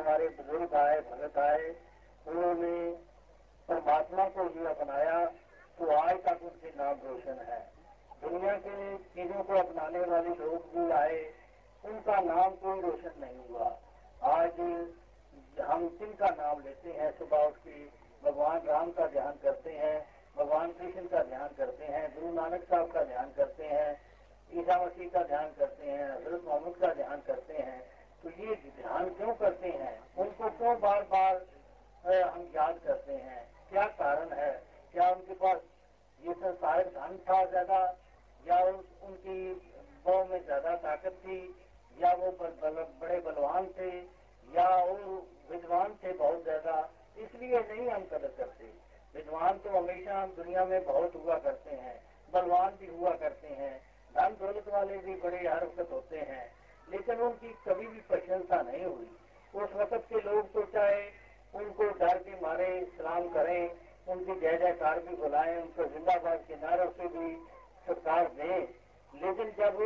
हमारे बुज़ुर्ग आए, भगत आए, उन्होंने परमात्मा को ही अपनाया तो आज तक उनके नाम रोशन है। दुनिया के चीज़ों को अपनाने वाले लोग भी आए, उनका नाम कोई रोशन नहीं हुआ। आज हम जिनका नाम लेते हैं, सुबह उठ के भगवान राम का ध्यान करते हैं, भगवान कृष्ण का ध्यान करते हैं, गुरु नानक साहब का ध्यान करते हैं, ईसा मसीह का ध्यान करते हैं, हज़रत मोहम्मद का ध्यान करते हैं तो ये ध्यान क्यों करते हैं? उनको क्यों बार बार हम याद करते हैं? क्या कारण है? क्या उनके पास ये संसार धन था ज़्यादा? या उनकी वो में ज़्यादा ताकत थी? या वो बल, बड़े बलवान थे? या वो विद्वान थे बहुत ज़्यादा? इसलिए नहीं हम कदर करते। विद्वान तो हमेशा हम दुनिया में बहुत हुआ करते हैं बलवान भी हुआ करते हैं धन दौलत वाले भी बड़े हर वक्त होते हैं लेकिन उनकी कभी भी प्रशंसा नहीं हुई। उस वक्त के लोग तो चाहे उनको डर के मारे, सलाम करें, उनकी जय जयकार भी बुलाएँ, उनको जिंदाबाद के नारों से भी सरकार दें। लेकिन जब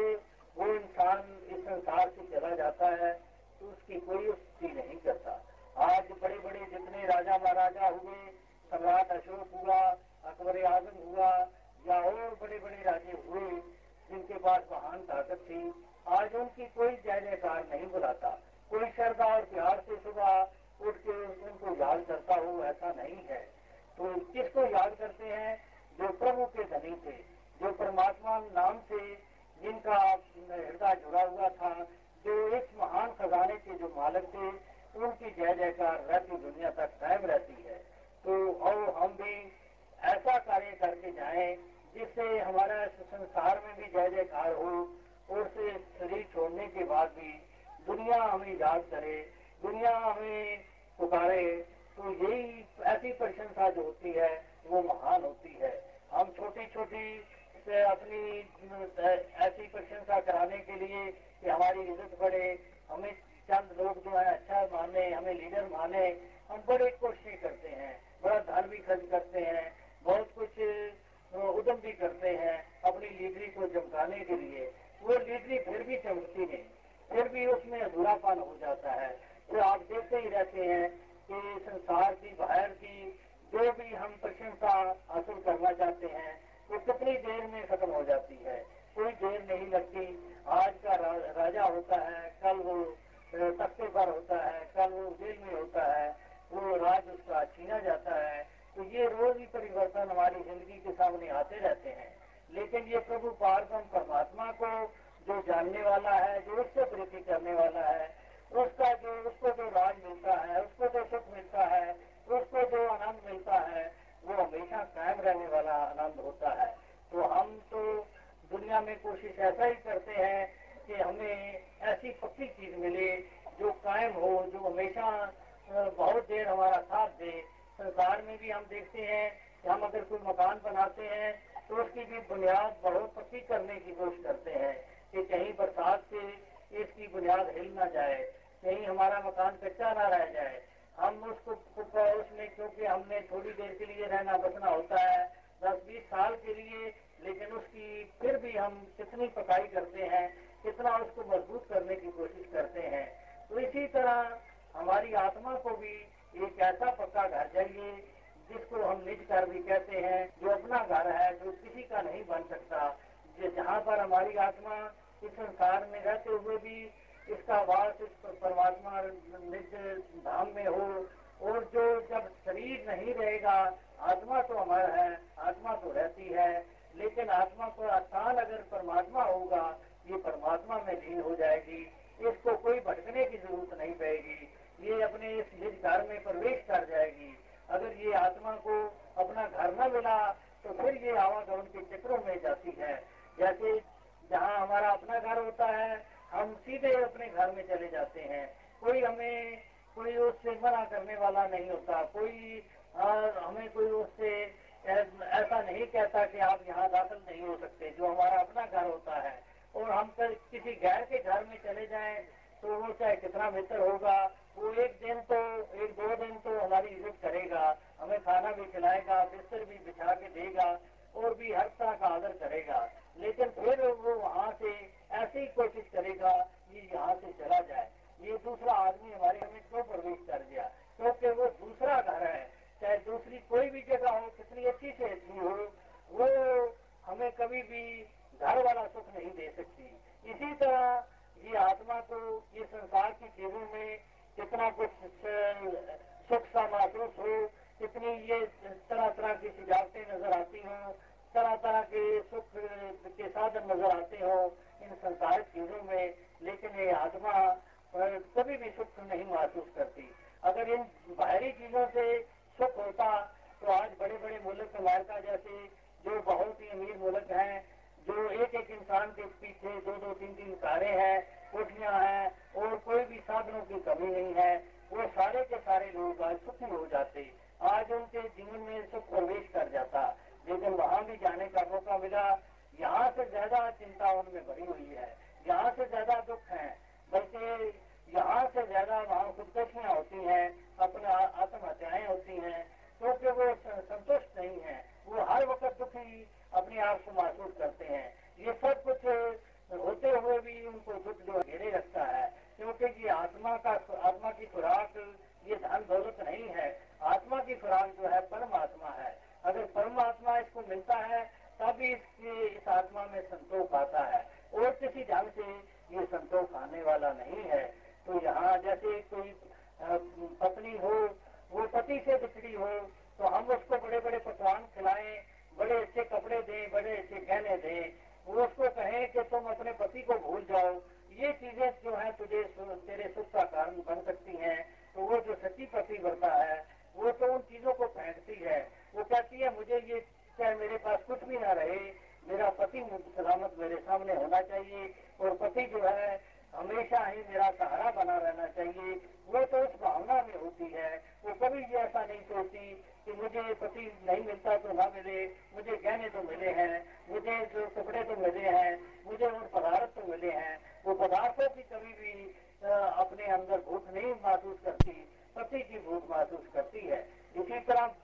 वो इंसान इस संसार से चला जाता है तो उसकी कोई उसकी नहीं करता। आज बड़े बड़े जितने राजा महाराजा हुए, सम्राट अशोक हुआ, अकबर आज़म हुआ, या और बड़े बड़े राजे हुए, जिनके पास महान ताकत थी आज उनकी कोई जय जयकार नहीं बुलाता। कोई श्रद्धा और प्यार से सुबह उठ के उनको याद करता हो, ऐसा नहीं है। तो किसको याद करते हैं? जो प्रभु के धनी थे, जो परमात्मा नाम से जिनका हृदय जुड़ा हुआ था, जो इस महान खजाने के जो मालिक थे, उनकी जय जयकार रहती दुनिया तक कायम रहती है। तो और हम भी ऐसा कार्य करके जाएँ, जिससे हमारा संसार में भी जय जयकार हो और से शरीर छोड़ने के बाद भी दुनिया हमें याद करे, दुनिया हमें पुकारे तो यही ऐसी प्रशंसा जो होती है, वो महान होती है। हम छोटी छोटी से अपनी ऐसी प्रशंसा कराने के लिए कि हमारी इज़्ज़त बढ़े, हमें चंद लोग जो है अच्छा माने, हमें लीडर माने, हम बड़े कोशिश करते हैं, बड़ा धन भी खर्च करते हैं, बहुत कुछ उद्यम भी करते हैं अपनी लीडरी को चमकाने के लिए। वो लीडरी फिर भी चमकती नहीं फिर भी उसमें अधूरापन हो जाता है। तो आप देखते ही रहते हैं कि संसार की बाहर की जो भी हम प्रशंसा हासिल करना चाहते हैं वो तो कितनी देर में खत्म हो जाती है। कोई देर नहीं लगती। आज का रा, राजा होता है कल वो तख्ते पर होता है कल वो जेल में होता है वो राज उसका छीना जाता है। तो ये रोज ही परिवर्तन हमारी ज़िंदगी के सामने आते रहते हैं। लेकिन ये प्रभु पारदम परमात्मा को जो जानने वाला है, जो उससे प्रीति करने वाला है, उसका जो, उसको जो राज मिलता है, उसको जो सुख मिलता है, उसको जो आनंद मिलता है, वो हमेशा कायम रहने वाला आनंद होता है। तो हम तो दुनिया में कोशिश ऐसा ही करते हैं कि हमें ऐसी पक्की चीज़ मिले जो कायम हो, जो हमेशा बहुत देर हमारा साथ दे। संसार में भी हम देखते हैं कि हम अगर कोई मकान बनाते हैं तो उसकी भी बुनियाद बहुत पक्की करने की कोशिश करते हैं कि कहीं बरसात से इसकी बुनियाद हिल ना जाए, कहीं हमारा मकान कच्चा ना रह जाए। हम उसको उसमें, क्योंकि हमने थोड़ी देर के लिए रहना बचना होता है, दस बीस साल के लिए, लेकिन उसकी फिर भी हम कितनी पकाई करते हैं, कितना उसको मज़बूत करने की कोशिश करते हैं। तो इसी तरह हमारी आत्मा को भी एक ऐसा पक्का घर चाहिए जिसको हम निज घर भी कहते हैं, जो अपना घर है, जो किसी का नहीं बन सकता। जहाँ पर हमारी आत्मा इस संसार में रहते हुए भी इसका वास, इस परमात्मा निज धाम में हो, और जो जब शरीर नहीं रहेगा, आत्मा तो हमारा है, आत्मा तो रहती है, लेकिन आत्मा को आसान अगर परमात्मा होगा, ये परमात्मा में लीन हो जाएगी। इसको कोई भटकने की ज़रूरत नहीं पड़ेगी। ये अपने इस निज घर में प्रवेश कर जाएगी। अगर ये आत्मा को अपना घर न मिला तो फिर ये आवागमन के चक्रों में जाती है। जैसे जहाँ हमारा अपना घर होता है, हम सीधे अपने घर में चले जाते हैं। कोई हमें, कोई उससे मना करने वाला नहीं होता। कोई हमें कोई उससे ऐसा नहीं कहता कि आप यहाँ दाखिल नहीं हो सकते, जो हमारा अपना घर होता है। और हम किसी गैर के घर में चले जाएँ तो वो चाहे कितना बेहतर होगा वो एक दिन तो एक दो दिन तो हमारी इज़्ज़त करेगा, हमें खाना भी खिलाएगा, बिस्तर भी बिछा के देगा, और भी हर तरह का आदर करेगा। लेकिन फिर वो वहाँ से ऐसे ही कोशिश करेगा कि यहाँ से चला जाए। ये दूसरा आदमी हमारे हमें क्यों प्रवेश कर दिया? क्योंकि वो दूसरा घर है, चाहे दूसरी कोई भी जगह हो, कितनी अच्छी से अच्छी हो, वो हमें कभी भी घर वाला सुख नहीं दे सकती। इसी तरह ये आत्मा को ये संसार की चीज़ों में कुछ सुख सा महसूस हो कितनी ये तरह तरह की सजावटें नज़र आती हों तरह तरह के सुख के साधन नज़र आते हो इन संसारिक चीज़ों में, लेकिन ये आत्मा कभी भी सुख नहीं महसूस करती। अगर इन बाहरी चीज़ों से सुख होता तो आज बड़े बड़े मुल्क अमेरिका जैसे जो बहुत ही अमीर मुल्क हैं, जो एक एक इंसान के पीछे दो दो तीन तीन कारें हैं कोठियाँ हैं और कोई भी साधनों की कमी नहीं है। वो सारे के सारे लोग आज सुखी हो जाते। आज उनके जीवन में सुख प्रवेश कर जाता। लेकिन वहाँ भी जाने का मौका मिला। यहाँ से ज़्यादा चिंता उनमें भरी हुई है। यहाँ से ज़्यादा दुख है। बल्कि यहाँ से ज़्यादा वहाँ खुदकशियाँ होती हैं, अपने आत्महत्याएँ होती हैं। क्योंकि वो संतुष्ट नहीं है। वो हर वक्त दुखी अपने आप को महसूस करते हैं। ये सब कुछ होते हुए भी उनको दुख जो घेरे रखता है, क्योंकि ये आत्मा का आत्मा की खुराक, ये धन दौलत नहीं है। आत्मा की खुराक जो है, परमात्मा है। अगर परमात्मा इसको मिलता है, तभी इसके इस आत्मा में संतोष आता है। और किसी ढंग से ये संतोष आने वाला नहीं है। तो यहाँ जैसे कोई पत्नी हो, वो पति से बिछड़ी हो तो हम उसको बड़े बड़े पकवान खिलाएँ, बड़े अच्छे कपड़े दें, बड़े अच्छे गहने दें। वो उसको कहे कि तुम अपने पति को भूल जाओ। ये चीज़ें जो है तुझे तेरे सुख का कारण बन सकती हैं। तो वो जो सच्ची पति बनता है वो तो उन चीज़ों को फेंकती है वो कहती है मुझे ये चाहे मेरे पास कुछ भी ना रहे मेरा पति सलामत मेरे सामने होना चाहिए और पति जो है हमेशा ही मेरा सहारा बना रहना चाहिए वो तो उस भावना में होती है वो कभी भी ऐसा नहीं सोचती कि मुझे पति नहीं मिलता तो ना मिले मुझे गहने तो मिले हैं मुझे जो कपड़े तो मिले हैं मुझे उन पदार्थ तो मिले हैं वो पदार्थों की कभी भी अपने अंदर भूख नहीं महसूस करती, पति की भूख महसूस करती है। इसी तरह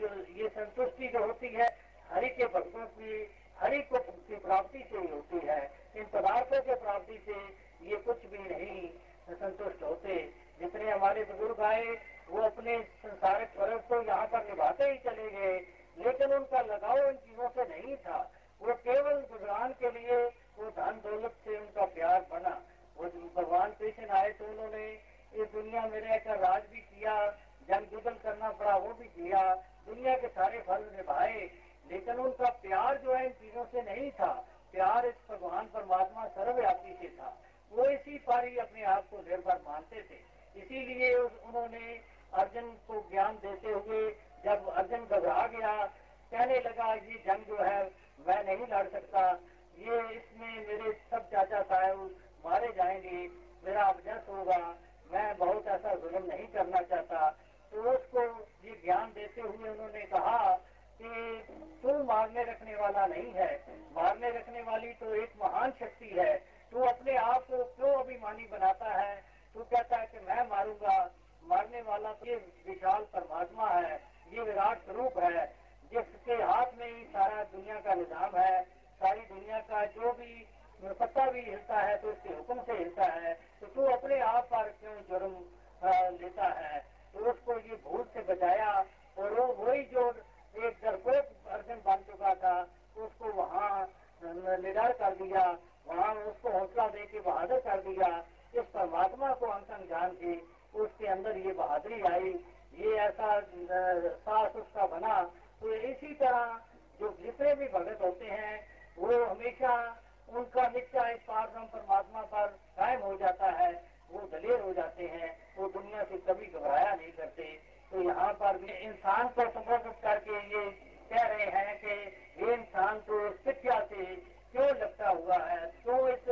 जो ये संतुष्टि जो होती है, हरि के भक्तों की, हरि को की प्राप्ति से ही होती है। इन पदार्थों के प्राप्ति से ये कुछ भी नहीं संतुष्ट होते। जितने हमारे बुज़ुर्ग आए, वो अपने संसारिक फ़र्ज़ को यहाँ पर निभाते ही चले गए। लेकिन उनका लगाव इन चीज़ों से नहीं था। वो केवल गुजरान के लिए वो धन दौलत से उनका प्यार बना वो भगवान कृष्ण आए तो उन्होंने इस दुनिया में रहकर राज भी किया जंग जुगल करना पड़ा वो भी किया दुनिया के सारे फ़र्ज़ निभाए लेकिन उनका प्यार जो है इन चीज़ों से नहीं था प्यार इस भगवान परमात्मा सर्वव्यापी से था वो इसी पर ही अपने आप को निर्भर मानते थे इसीलिए उन्होंने अर्जुन को ज्ञान देते हुए जब अर्जुन घबरा गया कहने लगा ये जंग जो है मैं नहीं लड़ सकता ये इसमें मेरे सब चाचा साहब मारे जाएँगे मेरा अभ्यस होगा मैं बहुत ऐसा जुल्म नहीं करना चाहता तो उसको ये ज्ञान देते हुए उन्होंने कहा कि तू मारने रखने वाला नहीं है मारने रखने वाली तो एक महान शक्ति है तू अपने आप को क्यों अभिमानी बनाता है तू कहता है कि मैं मारूँगा मारने वाला तो ये विशाल परमात्मा है ये विराट स्वरूप है जिसके हाथ में ही सारा दुनिया का निज़ाम है, सारी दुनिया का जो भी पत्ता भी हिलता है तो उसके हुक्म से हिलता है। तो तू अपने आप पर क्यों जुर्म लेता है? तो उसको ये भूल से बचाया, और वो वही जो एक डरपोक अर्जन बन चुका था, उसको वहाँ निडर कर दिया, वहाँ उसको हौसला दे के बहादुर कर दिया। इस परमात्मा को जान के उसके अंदर ये बहादुरी आई। ये ऐसा साहस उसका बना। तो इसी तरह भी भगत होते हैं, वो हमेशा उनका निश्चय इस पारब्रह्म परमात्मा पर कायम हो जाता है, वो दलेर हो जाते हैं, वो दुनिया से कभी घबराया नहीं करते। तो यहाँ पर भी इंसान को संबोधित करके ये कह रहे हैं कि ये इंसान तो शिक्षा से क्यों लगता हुआ है क्यों इस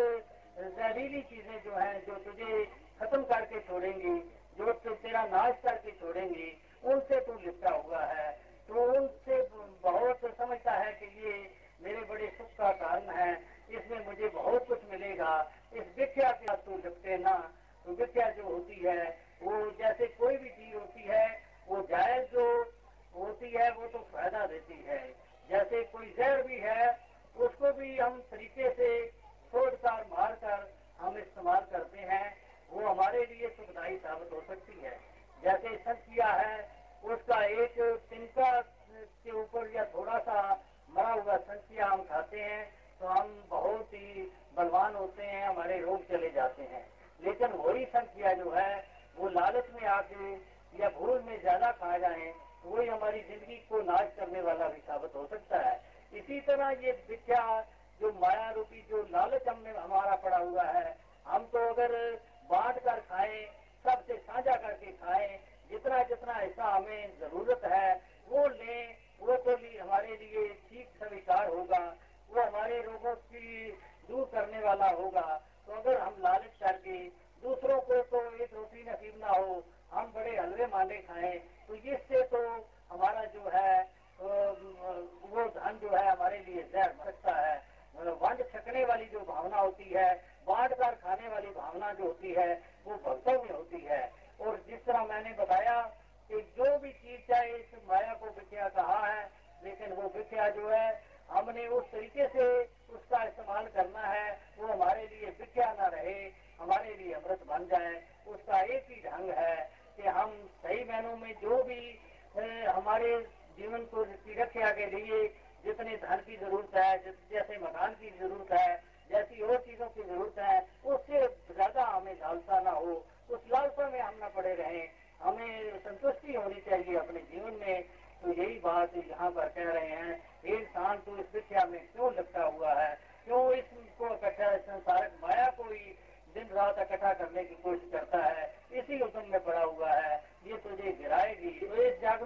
जहरीली चीज़ें जो हैं, जो तुझे खत्म करके छोड़ेंगी, जो तेरा नाश करके छोड़ेंगी, उनसे तू लिपटा हुआ है। तो उनसे बहुत समझता है कि ये मेरे बड़े सुख का कारण है। इसमें मुझे बहुत कुछ मिलेगा। इस विद्या साथ तू लिपटे ना तो विद्या जो होती है, वो जैसे कोई भी चीज़ होती है, वो जायज़ जो होती है, वो तो फ़ायदा देती है। जैसे कोई जहर भी है, उसको भी हम तरीके से छोड़ कर मार कर हम इस्तेमाल करते हैं, वो हमारे लिए सुखदायी साबित हो सकती है। जैसे संख्या है, उसका एक तिनका ऊपर या थोड़ा सा मरा हुआ संख्या हम खाते हैं तो हम बहुत ही बलवान होते हैं, हमारे रोग चले जाते हैं। लेकिन वही संख्या जो है, वो लालच में आके या भूल में ज़्यादा खा जाए, वही हमारी ज़िंदगी को नाश करने वाला भी साबित हो सकता है। इसी तरह ये विद्या, जो माया रूपी जो लालच हमने हमारा पड़ा हुआ है, हम तो अगर बांट कर खाएँ, सबसे साझा करके खाएँ, जितना जितना ऐसा हमें ज़रूरत है, वो लें वो को भी हमारे लिए ठीक स्वीकार होगा, वो हमारे रोगों की दूर करने वाला होगा। तो अगर हम लालच करके दूसरों को तो एक रोटी नसीब ना हो, हम बड़े हलवे माले खाएँ तो इससे तो हमारा जो है वो धन जो है हमारे लिए जहर सकता है वंड छकने वाली जो भावना होती है बांट कर खाने वाली भावना जो होती है वो भक्तों में होती है और जिस तरह मैंने बताया कि जो भी चीज़ चाहे इस माया को विद्या कहा है लेकिन वो विद्या जो है हमने उस तरीके से उसका इस्तेमाल करना है वो हमारे लिए विद्या न रहे हमारे लिए अमृत बन जाए उसका एक ही ढंग है कि हम सही मैनों में जो भी हमारे जीवन को रक्षा के लिए जितने धन की ज़रूरत है जैसे मकान की ज़रूरत है, जैसी और चीज़ों की ज़रूरत है, उससे ज़्यादा हमें लालसा ना हो, उस लालसा में हम न पड़े रहें। हमें संतुष्टि होनी चाहिए अपने जीवन में। तो यही बात यहाँ पर कह रहे हैं। इंसान तो इस विद्या में क्यों लगता हुआ है? क्यों इसको इकट्ठा संसारक माया को ही दिन रात इकट्ठा करने की कोशिश करता है? इसी उद्यम में पड़ा हुआ है। ये तुझे जग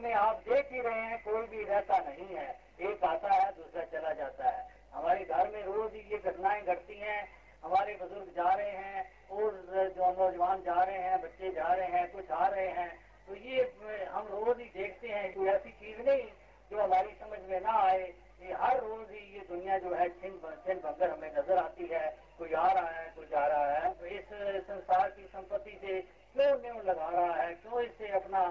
में आप देख ही रहे हैं कोई भी रहता नहीं है एक आता है दूसरा चला जाता है हमारे घर में रोज ये घटनाएँ घटती हैं हमारे बुज़ुर्ग जा रहे हैं और जो नौजवान जा रहे हैं बच्चे जा रहे हैं कुछ आ रहे हैं तो ये हम रोज ही देखते हैं कोई ऐसी चीज़ नहीं जो हमारी समझ में ना आए कि हर रोज ही ये दुनिया जो है छिन छिन भंगर हमें नज़र आती है कोई आ रहा है कोई जा रहा है तो इस संसार की संपत्ति से क्यों न्यू लगा रहा है क्यों इससे अपना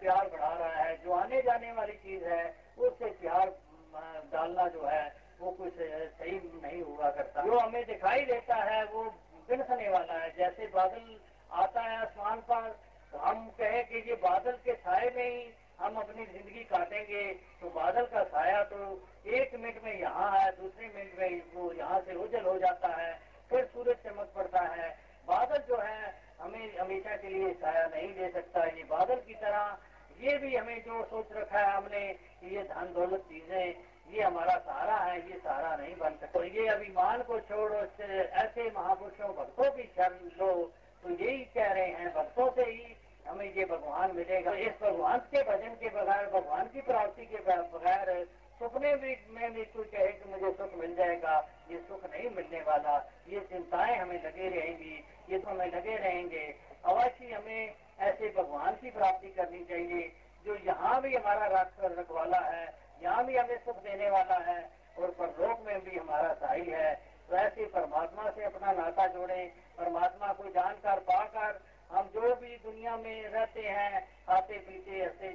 प्यार बढ़ा रहा है जो आने जाने वाली चीज़ है उससे प्यार डालना जो है वो कुछ सही नहीं हुआ करता जो हमें दिखाई देता है वो बिनसने वाला है जैसे बादल आता है आसमान पर तो हम कहें कि ये बादल के साय में ही हम अपनी ज़िंदगी काटेंगे तो बादल का साया तो एक मिनट में यहाँ है दूसरे मिनट में वो यहाँ से उजल हो जाता है, फिर सूरज चमक पड़ता है। बादल जो है, हमें हमेशा के लिए साया नहीं दे सकता। ये बादल की तरह, ये भी हमें जो सोच रखा है हमने ये धन दौलत चीज़ें, ये हमारा सहारा है, ये सहारा नहीं बन सकता। तो ये अभिमान को छोड़ो ऐसे महापुरुषों, भक्तों की शरण लो। तो यही कह रहे हैं, भक्तों से ही हमें ये भगवान मिलेगा। इस भगवान के भजन के बगैर, भगवान की प्राप्ति के बगैर, सपने में भी कोई कहे कि मुझे सुख मिल जाएगा, ये सुख नहीं मिलने वाला। ये चिंताएँ हमें लगे रहेंगी, ये तो हमें लगे रहेंगे। अवश्य हमें ऐसे भगवान की प्राप्ति करनी चाहिए, जो यहाँ भी हमारा रखवाला है, यहाँ भी हमें सुख देने वाला है, और परलोक में भी हमारा साई है। तो ऐसे परमात्मा से अपना नाता जोड़े, परमात्मा को जानकर, पाकर, हम जो भी दुनिया में रहते हैं खाते पीते ऐसे